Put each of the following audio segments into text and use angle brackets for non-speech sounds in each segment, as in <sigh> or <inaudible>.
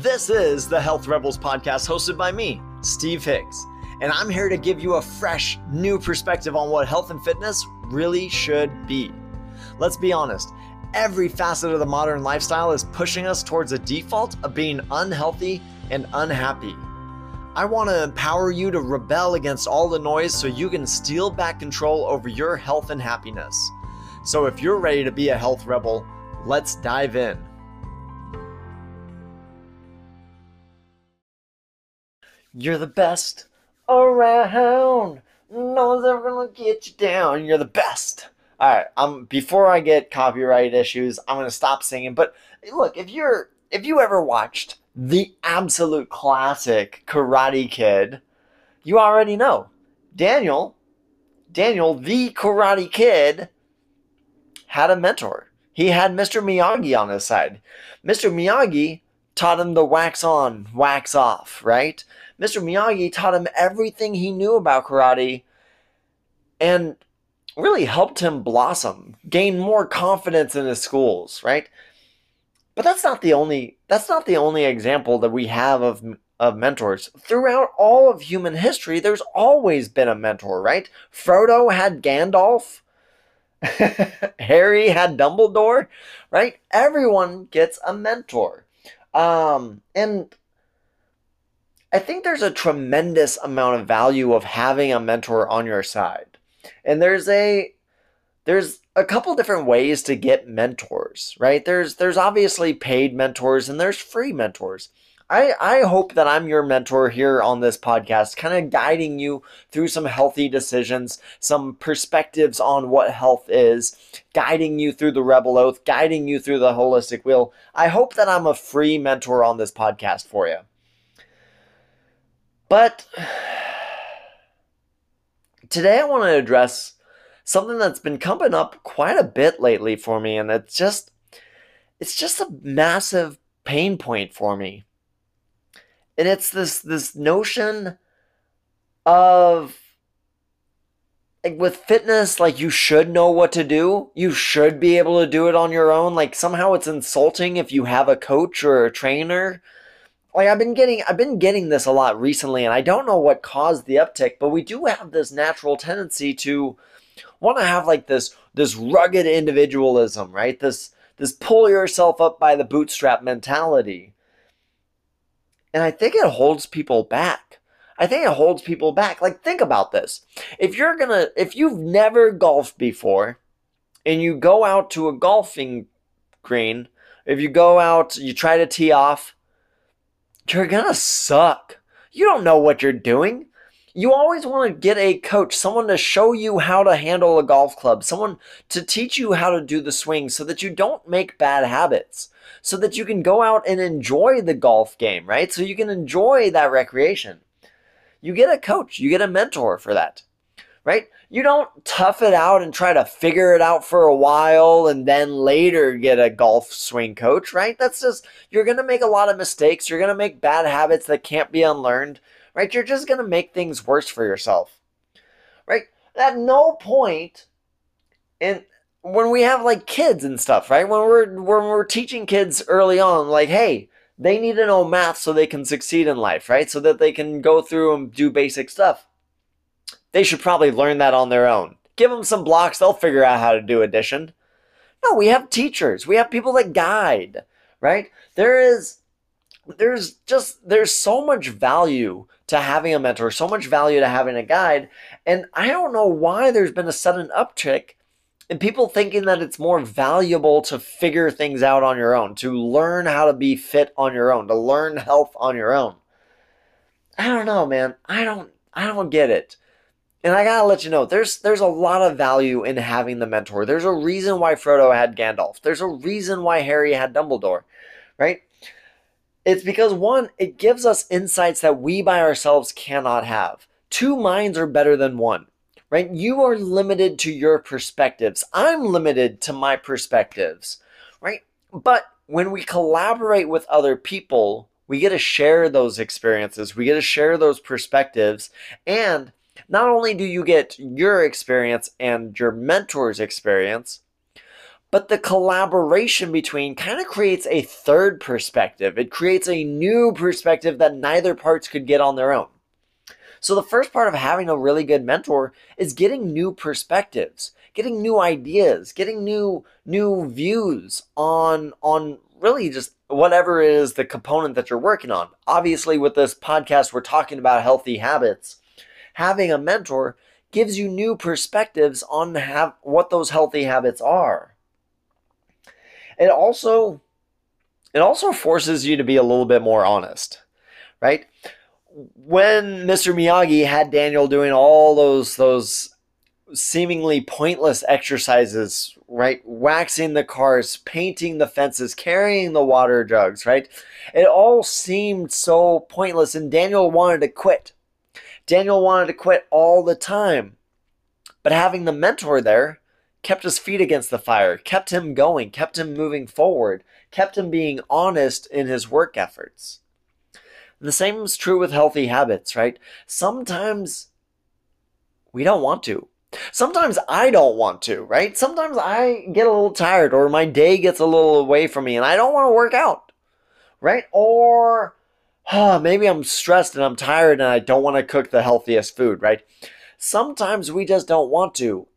This is the Health Rebels podcast hosted by me, Steve Hicks, and I'm here to give you a fresh, new perspective on what health and fitness really should be. Let's be honest, every facet of the modern lifestyle is pushing us towards a default of being unhealthy and unhappy. I want to empower you to rebel against all the noise so you can steal back control over your health and happiness. So if you're ready to be a health rebel, let's dive in. You're the best around. No one's ever gonna get you down. You're the best. All right. Um. Before I get copyright issues, I'm gonna stop singing. But look, if you're if you ever watched the absolute classic Karate Kid, you already know Daniel. Daniel, the Karate Kid, had a mentor. He had Mr. Miyagi on his side. Mr. Miyagi taught him the wax on, wax off, right? Mr. Miyagi taught him everything he knew about karate and really helped him blossom, gain more confidence in his schools, right? But that's not the only that's not the only example that we have of of mentors. Throughout all of human history, there's always been a mentor, right? Frodo had Gandalf. <laughs> Harry had Dumbledore, right? Everyone gets a mentor. Um, and I think there's a tremendous amount of value of having a mentor on your side. And there's a there's a couple different ways to get mentors, right? There's there's obviously paid mentors and there's free mentors. I, I hope that I'm your mentor here on this podcast, kind of guiding you through some healthy decisions, some perspectives on what health is, guiding you through the Rebel Oath, guiding you through the holistic wheel. I hope that I'm a free mentor on this podcast for you. But today I want to address something that's been coming up quite a bit lately for me, and it's just it's just a massive pain point for me and it's this this notion of like with fitness like you should know what to do. You should be able to do it on your own. Like somehow it's insulting if you have a coach or a trainer. Like i've been getting i've been getting this a lot recently and i don't know what caused the uptick but we do have this natural tendency to want to have like this this rugged individualism right? This this pull yourself up by the bootstrap mentality and I think it holds people back. I think it holds people back. Like, think about this. If you're gonna, if you've never golfed before and you go out to a golfing green, if you go out, you try to tee off, you're gonna suck. You don't know what you're doing. You always want to get a coach, someone to show you how to handle a golf club, someone to teach you how to do the swing so that you don't make bad habits so that you can go out and enjoy the golf game, right? So you can enjoy that recreation. You get a coach, you get a mentor for that, right? You don't tough it out and try to figure it out for a while and then later get a golf swing coach, right? That's just, you're going to make a lot of mistakes. You're going to make bad habits that can't be unlearned, right? You're just going to make things worse for yourself, right? At no point in when we have like kids and stuff, right? When we're when we're teaching kids early on, like, hey, they need to know math so they can succeed in life, right? So that they can go through and do basic stuff. They should probably learn that on their own. Give them some blocks, they'll figure out how to do addition. No, we have teachers. We have people that guide, right? There is there's just there's so much value to having a mentor, so much value to having a guide, and I don't know why there's been a sudden uptick in people thinking that it's more valuable to figure things out on your own, to learn how to be fit on your own, to learn health on your own. I don't know, man. I don't I don't get it. And I gotta let you know, there's there's a lot of value in having the mentor. There's a reason why Frodo had Gandalf. There's a reason why Harry had Dumbledore, right? It's because one, it gives us insights that we by ourselves cannot have. Two minds are better than one right? You are limited to your perspectives. I'm limited to my perspectives, right? But when we collaborate with other people, we get to share those experiences, we get to share those perspectives, and not only do you get your experience and your mentor's experience, But the collaboration between kind of creates a third perspective. It creates a new perspective that neither parts could get on their own. So the first part of having a really good mentor is getting new perspectives, getting new ideas, getting new new views on on really just whatever is the component that you're working on. Obviously with this podcast we're talking about healthy habits. Having a mentor gives you new perspectives on have what those healthy habits are. It also it also forces you to be a little bit more honest, right? when Mr. Miyagi had Daniel doing all those those seemingly pointless exercises, right? Waxing the cars, painting the fences, carrying the water jugs, right? It all seemed so pointless and Daniel wanted to quit. Daniel wanted to quit all the time. But having the mentor there kept his feet against the fire, kept him going, kept him moving forward, kept him being honest in his work efforts. The same is true with healthy habits, right? Sometimes we don't want to. Sometimes I don't want to, right? Sometimes I get a little tired or my day gets a little away from me and I don't want to work out, right? Or oh, maybe I'm stressed and I'm tired and I don't want to cook the healthiest food, right? Sometimes we just don't want to.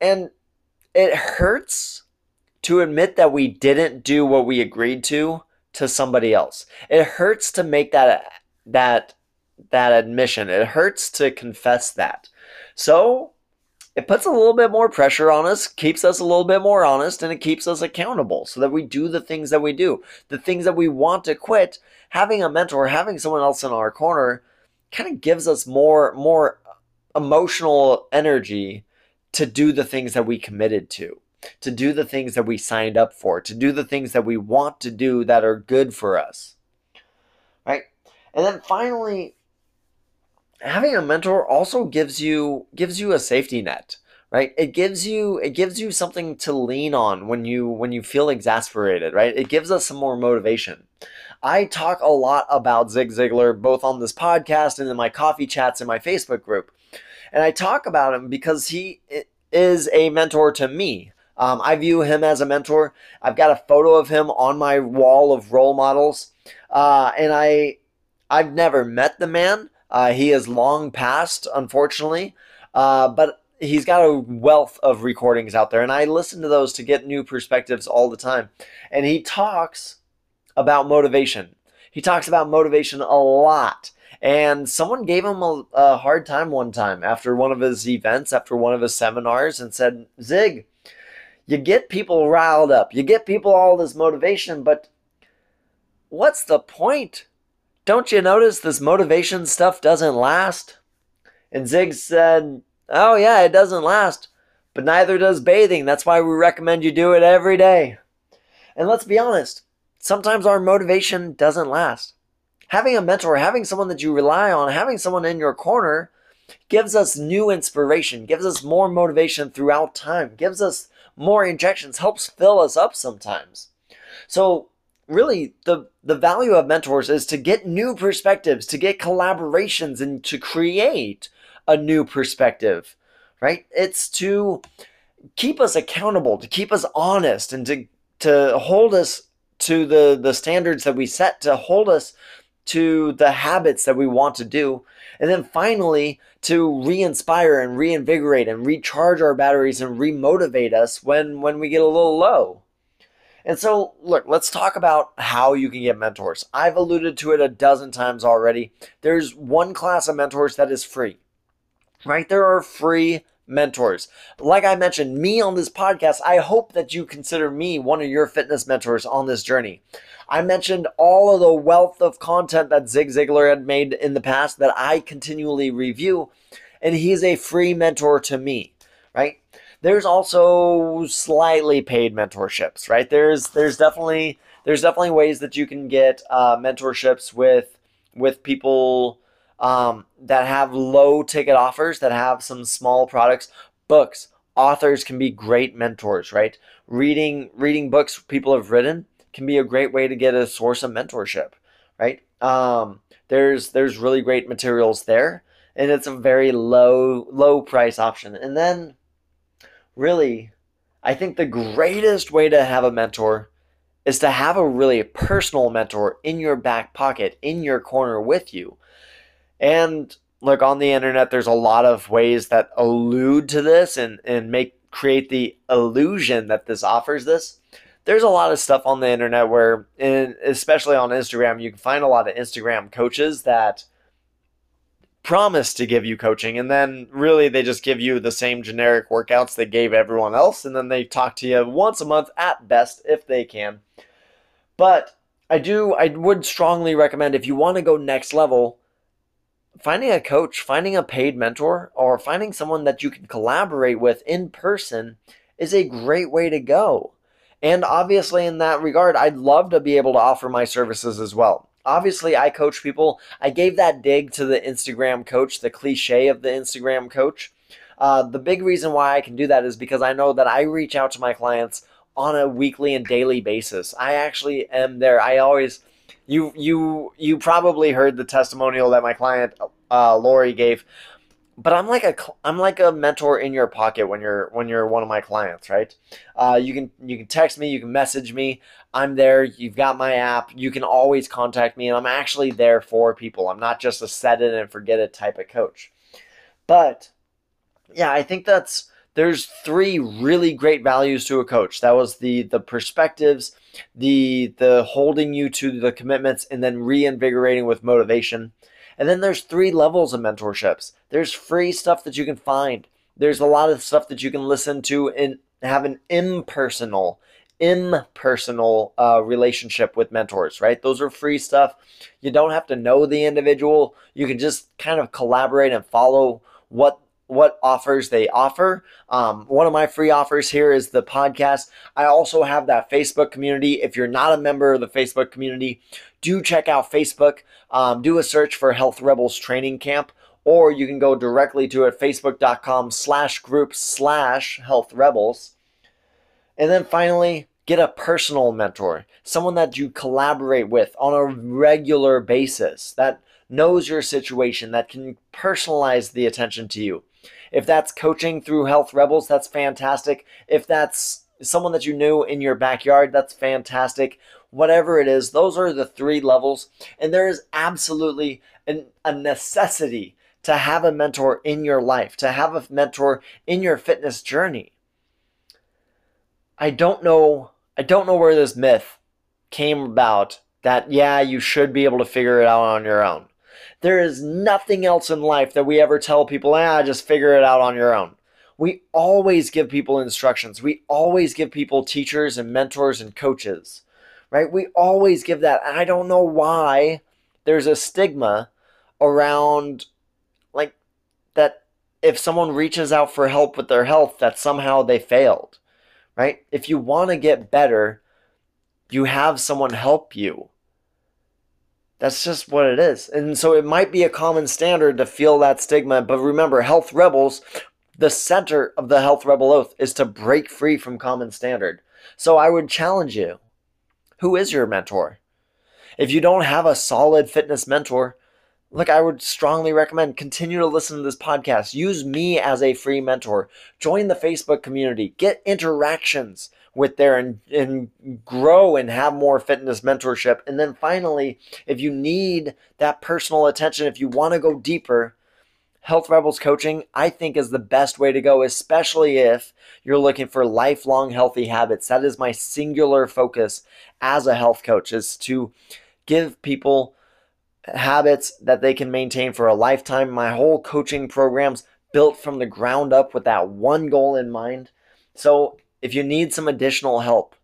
And it hurts to admit that we didn't do what we agreed to to somebody else. It hurts to make that that that admission. It hurts to confess that. So, it puts a little bit more pressure on us, keeps us a little bit more honest, and it keeps us accountable so that we do the things that we do. The things that we want to quit, having a mentor, having someone else in our corner kind of gives us more more emotional energy to do the things that we committed to to do the things that we signed up for, to do the things that we want to do that are good for us. Right? And then finally, having a mentor also gives you gives you a safety net right it gives you it gives you something to lean on when you when you feel exasperated right it gives us some more motivation i talk a lot about zig ziglar both on this podcast and in my coffee chats in my facebook group and i talk about him because he is a mentor to me um, I view him as a mentor. I've got a photo of him on my wall of role models, uh, and I I've never met the man. Uh, he is long past, unfortunately, uh, but he's got a wealth of recordings out there, and I listen to those to get new perspectives all the time. And he talks about motivation. He talks about motivation a lot. And someone gave him a, a hard time one time after one of his events, after one of his seminars, and said, Zig, you get people riled up, you get people all this motivation, but what's the point? Don't you notice this motivation stuff doesn't last? And Zig said, Oh, yeah, it doesn't last, but neither does bathing. That's why we recommend you do it every day. And let's be honest, sometimes our motivation doesn't last. Having a mentor, having someone that you rely on, having someone in your corner gives us new inspiration, gives us more motivation throughout time, gives us more injections helps fill us up sometimes. So really the the value of mentors is to get new perspectives, to get collaborations and to create a new perspective, right? It's to keep us accountable, to keep us honest and to to hold us to the the standards that we set to hold us to the habits that we want to do. And then finally, to re-inspire and reinvigorate and recharge our batteries and remotivate us when when we get a little low. And so, look, let's talk about how you can get mentors. I've alluded to it a dozen times already. There's one class of mentors that is free. Right? There are free mentors. Like I mentioned, me on this podcast, I hope that you consider me one of your fitness mentors on this journey. I mentioned all of the wealth of content that Zig Ziglar had made in the past that I continually review, and he's a free mentor to me, right? There's also slightly paid mentorships, right? There's there's definitely there's definitely ways that you can get uh, mentorships with with people um, that have low ticket offers, that have some small products, books. Authors can be great mentors, right? Reading reading books people have written can be a great way to get a source of mentorship, right? Um, there's there's really great materials there, and it's a very low low price option. And then, really, I think the greatest way to have a mentor is to have a really personal mentor in your back pocket, in your corner with you. And look, on the internet, there's a lot of ways that allude to this and, and make create the illusion that this offers this. There's a lot of stuff on the internet where, in, especially on Instagram, you can find a lot of Instagram coaches that promise to give you coaching and then really they just give you the same generic workouts they gave everyone else and then they talk to you once a month at best if they can. But i do i would strongly recommend if you want to go next level finding a coach finding a paid mentor or finding someone that you can collaborate with in person is a great way to go and obviously in that regard i'd love to be able to offer my services as well obviously I coach people. I gave that dig to the Instagram coach, the cliche of the Instagram coach. Uh, the big reason why I can do that is because I know that I reach out to my clients on a weekly and daily basis. I actually am there. I always you you you probably heard the testimonial that my client uh, Lori gave but I'm like a I'm like a mentor in your pocket when you're when you're one of my clients, right? Uh, you can you can text me, you can message me. I'm there. You've got my app. You can always contact me, and I'm actually there for people. I'm not just a set it and forget it type of coach. But yeah, I think that's there's three really great values to a coach. That was the the perspectives, the the holding you to the commitments, and then reinvigorating with motivation. And then there's three levels of mentorships. There's free stuff that you can find. There's a lot of stuff that you can listen to and have an impersonal, impersonal uh, relationship with mentors, right? Those are free stuff. You don't have to know the individual. You can just kind of collaborate and follow what what offers they offer. Um, one of my free offers here is the podcast. I also have that Facebook community. If you're not a member of the Facebook community, do check out Facebook. Um, do a search for Health Rebels Training Camp, or you can go directly to it, facebook.com slash group slash health rebels. And then finally, get a personal mentor, someone that you collaborate with on a regular basis that knows your situation, that can personalize the attention to you. If that's coaching through Health Rebels, that's fantastic. If that's someone that you knew in your backyard, that's fantastic. Whatever it is, those are the three levels. And there is absolutely an, a necessity to have a mentor in your life, to have a mentor in your fitness journey. I don't know I don't know where this myth came about that yeah, you should be able to figure it out on your own. There is nothing else in life that we ever tell people, ah, just figure it out on your own. We always give people instructions. We always give people teachers and mentors and coaches, right? We always give that. And I don't know why there's a stigma around like that if someone reaches out for help with their health, that somehow they failed, right? If you want to get better, you have someone help you. That's just what it is. And so it might be a common standard to feel that stigma. But remember, Health Rebels, the center of the Health Rebel Oath is to break free from common standard. So I would challenge you who is your mentor? If you don't have a solid fitness mentor, look, I would strongly recommend continue to listen to this podcast. Use me as a free mentor. Join the Facebook community. Get interactions with there and, and grow and have more fitness mentorship. And then finally, if you need that personal attention, if you want to go deeper, Health Rebels coaching, I think, is the best way to go, especially if you're looking for lifelong healthy habits. That is my singular focus as a health coach is to give people habits that they can maintain for a lifetime. My whole coaching programs built from the ground up with that one goal in mind. So if you need some additional help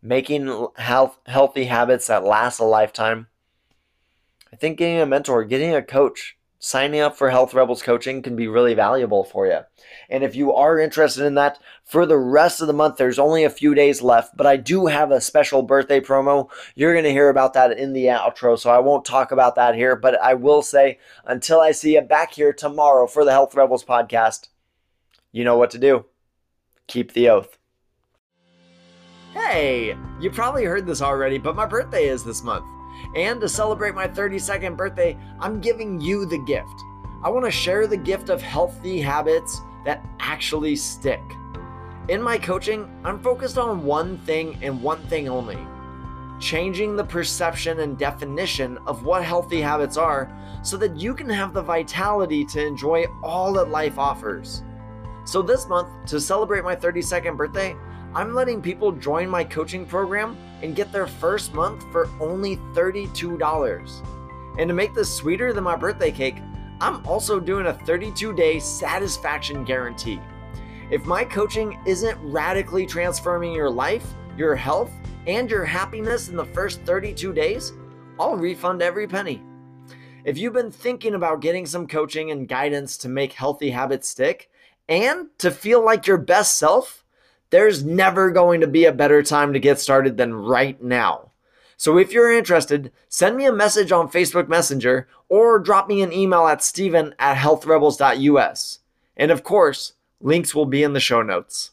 making health, healthy habits that last a lifetime, I think getting a mentor, getting a coach, signing up for Health Rebels coaching can be really valuable for you. And if you are interested in that, for the rest of the month, there's only a few days left, but I do have a special birthday promo. You're going to hear about that in the outro, so I won't talk about that here, but I will say until I see you back here tomorrow for the Health Rebels podcast, you know what to do keep the oath. Hey, you probably heard this already, but my birthday is this month. And to celebrate my 32nd birthday, I'm giving you the gift. I want to share the gift of healthy habits that actually stick. In my coaching, I'm focused on one thing and one thing only changing the perception and definition of what healthy habits are so that you can have the vitality to enjoy all that life offers. So, this month, to celebrate my 32nd birthday, I'm letting people join my coaching program and get their first month for only $32. And to make this sweeter than my birthday cake, I'm also doing a 32 day satisfaction guarantee. If my coaching isn't radically transforming your life, your health, and your happiness in the first 32 days, I'll refund every penny. If you've been thinking about getting some coaching and guidance to make healthy habits stick and to feel like your best self, there's never going to be a better time to get started than right now. So if you're interested, send me a message on Facebook Messenger or drop me an email at steven at healthrebels.us. And of course, links will be in the show notes.